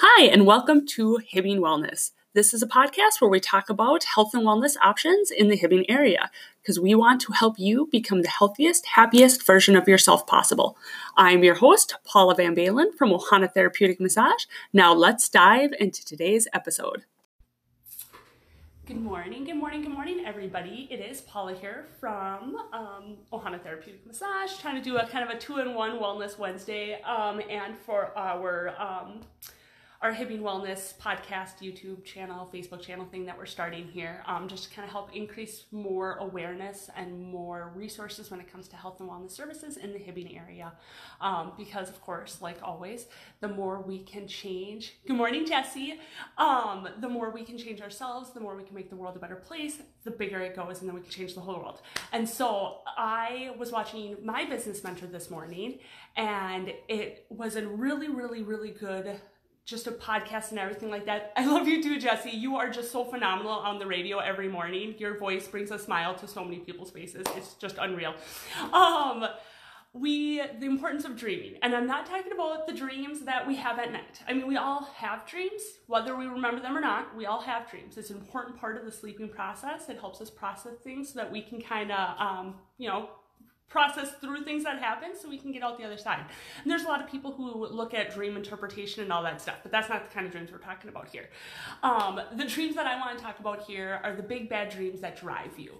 Hi, and welcome to Hibbing Wellness. This is a podcast where we talk about health and wellness options in the Hibbing area because we want to help you become the healthiest, happiest version of yourself possible. I'm your host, Paula Van Balen from Ohana Therapeutic Massage. Now let's dive into today's episode. Good morning, good morning, good morning, everybody. It is Paula here from um, Ohana Therapeutic Massage, trying to do a kind of a two-in-one Wellness Wednesday, um, and for our um, our Hibbing Wellness podcast, YouTube channel, Facebook channel thing that we're starting here, um, just to kind of help increase more awareness and more resources when it comes to health and wellness services in the Hibbing area. Um, because, of course, like always, the more we can change, good morning, Jesse, um, the more we can change ourselves, the more we can make the world a better place, the bigger it goes, and then we can change the whole world. And so I was watching my business mentor this morning, and it was a really, really, really good just a podcast and everything like that. I love you too, Jesse. You are just so phenomenal on the radio every morning. Your voice brings a smile to so many people's faces. It's just unreal. Um, we the importance of dreaming and i'm not talking about the dreams that we have at night i mean we all have dreams whether we remember them or not we all have dreams it's an important part of the sleeping process it helps us process things so that we can kind of um, you know process through things that happen so we can get out the other side. And there's a lot of people who look at dream interpretation and all that stuff, but that's not the kind of dreams we're talking about here. Um, the dreams that I want to talk about here are the big bad dreams that drive you.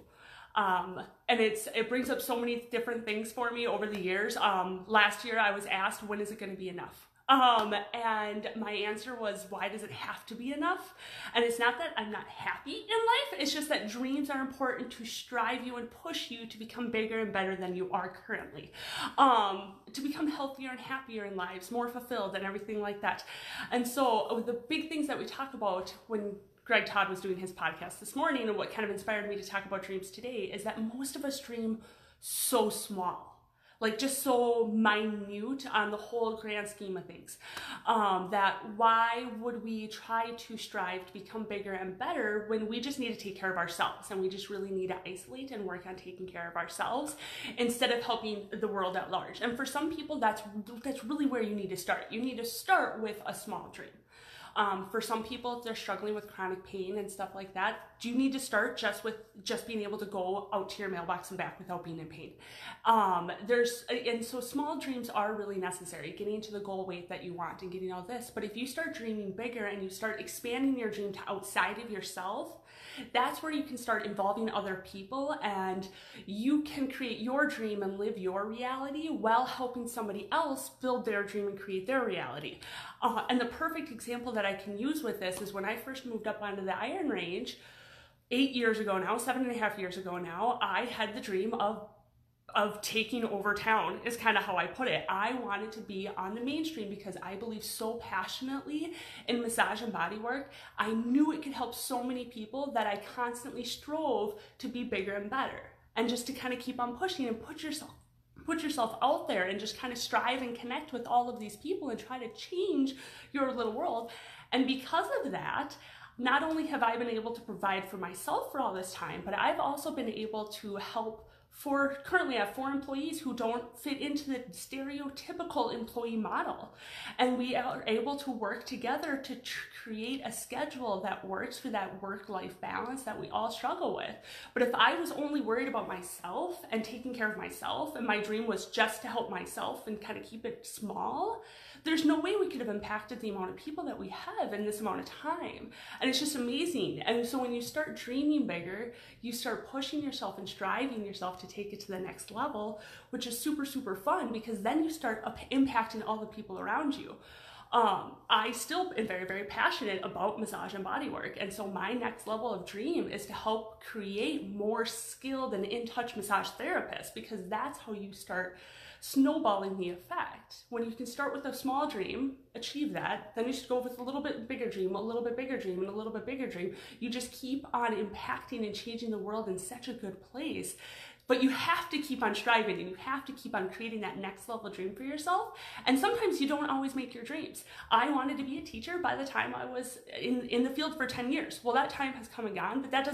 Um, and it's it brings up so many different things for me over the years. Um, last year I was asked, when is it going to be enough? Um, and my answer was, why does it have to be enough? And it's not that I'm not happy in life, it's just that dreams are important to strive you and push you to become bigger and better than you are currently. Um, to become healthier and happier in lives, more fulfilled and everything like that. And so the big things that we talk about when Greg Todd was doing his podcast this morning and what kind of inspired me to talk about dreams today is that most of us dream so small like just so minute on the whole grand scheme of things. Um, that why would we try to strive to become bigger and better when we just need to take care of ourselves and we just really need to isolate and work on taking care of ourselves instead of helping the world at large. And for some people, that's that's really where you need to start. You need to start with a small dream. Um, for some people, if they're struggling with chronic pain and stuff like that, do you need to start just with just being able to go out to your mailbox and back without being in pain? Um, there's and so small dreams are really necessary, getting to the goal weight that you want and getting all this. But if you start dreaming bigger and you start expanding your dream to outside of yourself, that's where you can start involving other people and you can create your dream and live your reality while helping somebody else build their dream and create their reality. Uh, and the perfect example that I can use with this is when I first moved up onto the Iron Range eight years ago now, seven and a half years ago now, I had the dream of of taking over town is kind of how I put it. I wanted to be on the mainstream because I believe so passionately in massage and body work. I knew it could help so many people that I constantly strove to be bigger and better and just to kind of keep on pushing and put yourself put yourself out there and just kind of strive and connect with all of these people and try to change your little world. And because of that, not only have I been able to provide for myself for all this time, but I've also been able to help for currently I have four employees who don't fit into the stereotypical employee model. And we are able to work together to tr- create a schedule that works for that work life balance that we all struggle with. But if I was only worried about myself and taking care of myself, and my dream was just to help myself and kind of keep it small, there's no way we could have impacted the amount of people that we have in this amount of time. And it's just amazing. And so when you start dreaming bigger, you start pushing yourself and striving yourself to take it to the next level, which is super, super fun because then you start impacting all the people around you. Um, I still am very, very passionate about massage and body work. And so my next level of dream is to help create more skilled and in touch massage therapists because that's how you start snowballing the effect. When you can start with a small dream, achieve that, then you should go with a little bit bigger dream, a little bit bigger dream, and a little bit bigger dream. You just keep on impacting and changing the world in such a good place but you have to keep on striving and you have to keep on creating that next level dream for yourself. And sometimes you don't always make your dreams. I wanted to be a teacher by the time I was in, in the field for 10 years. Well, that time has come and gone, but that doesn't